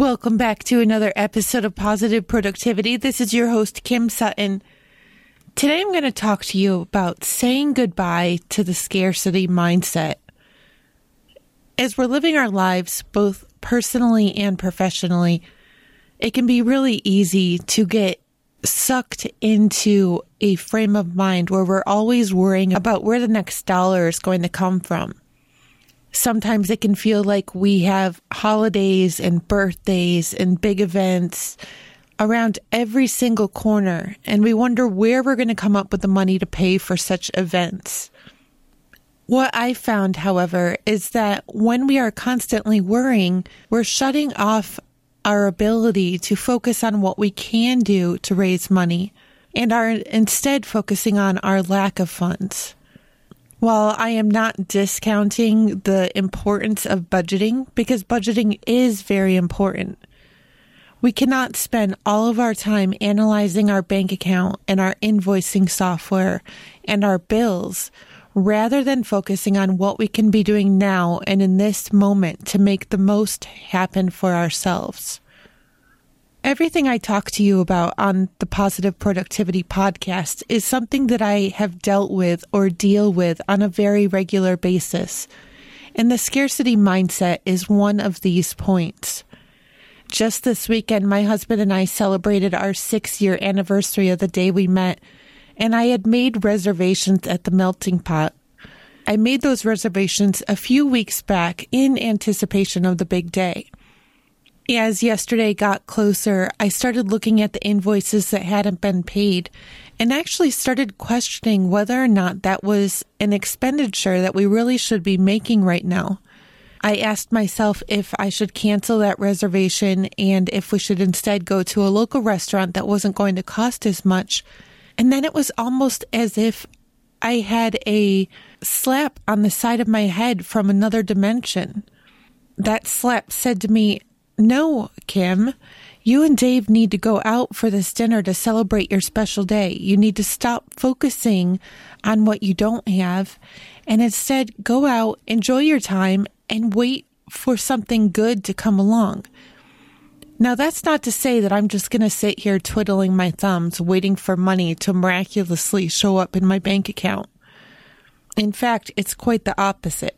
Welcome back to another episode of Positive Productivity. This is your host, Kim Sutton. Today I'm going to talk to you about saying goodbye to the scarcity mindset. As we're living our lives, both personally and professionally, it can be really easy to get sucked into a frame of mind where we're always worrying about where the next dollar is going to come from sometimes it can feel like we have holidays and birthdays and big events around every single corner, and we wonder where we're going to come up with the money to pay for such events. What I found, however, is that when we are constantly worrying, we're shutting off our ability to focus on what we can do to raise money and are instead focusing on our lack of funds. While I am not discounting the importance of budgeting, because budgeting is very important, we cannot spend all of our time analyzing our bank account and our invoicing software and our bills rather than focusing on what we can be doing now and in this moment to make the most happen for ourselves. Everything I talk to you about on the Positive Productivity podcast is something that I have dealt with or deal with on a very regular basis. And the scarcity mindset is one of these points. Just this weekend, my husband and I celebrated our six year anniversary of the day we met, and I had made reservations at the melting pot. I made those reservations a few weeks back in anticipation of the big day. As yesterday got closer, I started looking at the invoices that hadn't been paid and actually started questioning whether or not that was an expenditure that we really should be making right now. I asked myself if I should cancel that reservation and if we should instead go to a local restaurant that wasn't going to cost as much. And then it was almost as if I had a slap on the side of my head from another dimension. That slap said to me, no, Kim. You and Dave need to go out for this dinner to celebrate your special day. You need to stop focusing on what you don't have and instead go out, enjoy your time, and wait for something good to come along. Now, that's not to say that I'm just going to sit here twiddling my thumbs, waiting for money to miraculously show up in my bank account. In fact, it's quite the opposite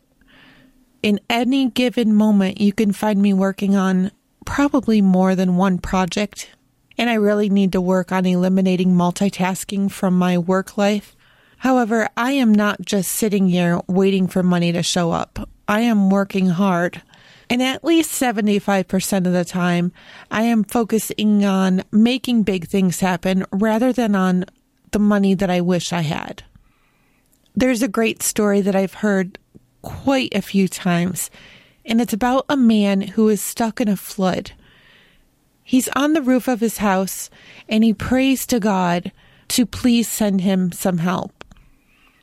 in any given moment, you can find me working on probably more than one project. And I really need to work on eliminating multitasking from my work life. However, I am not just sitting here waiting for money to show up. I am working hard. And at least 75% of the time, I am focusing on making big things happen rather than on the money that I wish I had. There's a great story that I've heard quite a few times, and it's about a man who is stuck in a flood. He's on the roof of his house and he prays to God to please send him some help.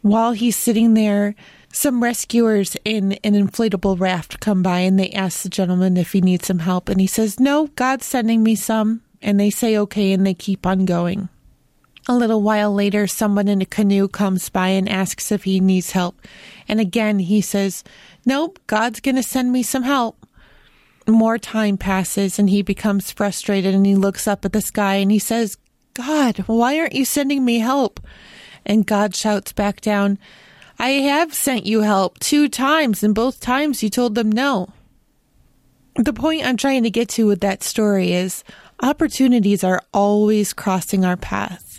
While he's sitting there, some rescuers in an inflatable raft come by and they ask the gentleman if he needs some help. And he says, No, God's sending me some. And they say, Okay, and they keep on going. A little while later, someone in a canoe comes by and asks if he needs help. And again, he says, Nope, God's going to send me some help. More time passes and he becomes frustrated and he looks up at the sky and he says, God, why aren't you sending me help? And God shouts back down, I have sent you help two times, and both times you told them no. The point I'm trying to get to with that story is opportunities are always crossing our path.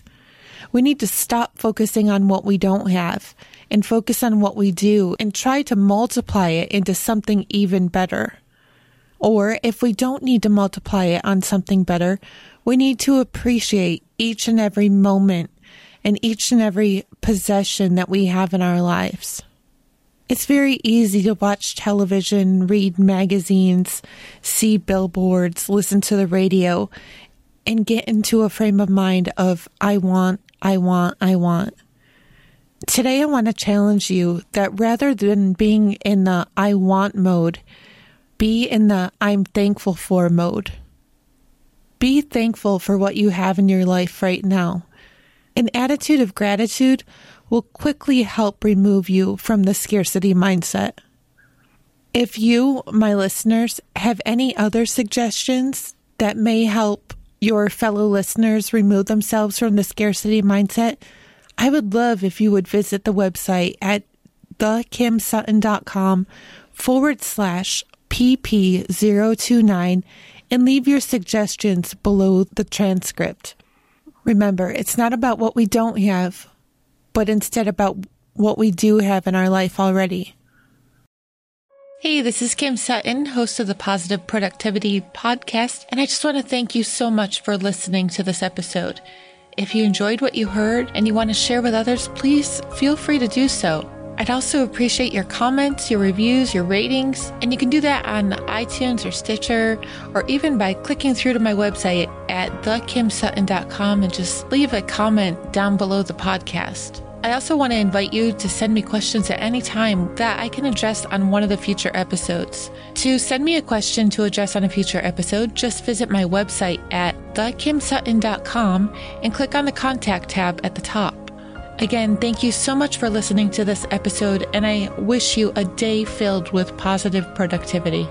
We need to stop focusing on what we don't have and focus on what we do and try to multiply it into something even better. Or if we don't need to multiply it on something better, we need to appreciate each and every moment and each and every possession that we have in our lives. It's very easy to watch television, read magazines, see billboards, listen to the radio, and get into a frame of mind of, I want, I want, I want. Today, I want to challenge you that rather than being in the I want mode, be in the I'm thankful for mode. Be thankful for what you have in your life right now. An attitude of gratitude will quickly help remove you from the scarcity mindset. If you, my listeners, have any other suggestions that may help your fellow listeners remove themselves from the scarcity mindset, I would love if you would visit the website at thekimsutton.com forward slash PP029 and leave your suggestions below the transcript. Remember, it's not about what we don't have, but instead about what we do have in our life already. Hey, this is Kim Sutton, host of the Positive Productivity Podcast, and I just want to thank you so much for listening to this episode. If you enjoyed what you heard and you want to share with others, please feel free to do so. I'd also appreciate your comments, your reviews, your ratings, and you can do that on iTunes or Stitcher, or even by clicking through to my website at thekimsutton.com and just leave a comment down below the podcast. I also want to invite you to send me questions at any time that I can address on one of the future episodes. To send me a question to address on a future episode, just visit my website at thekimsutton.com and click on the contact tab at the top. Again, thank you so much for listening to this episode, and I wish you a day filled with positive productivity.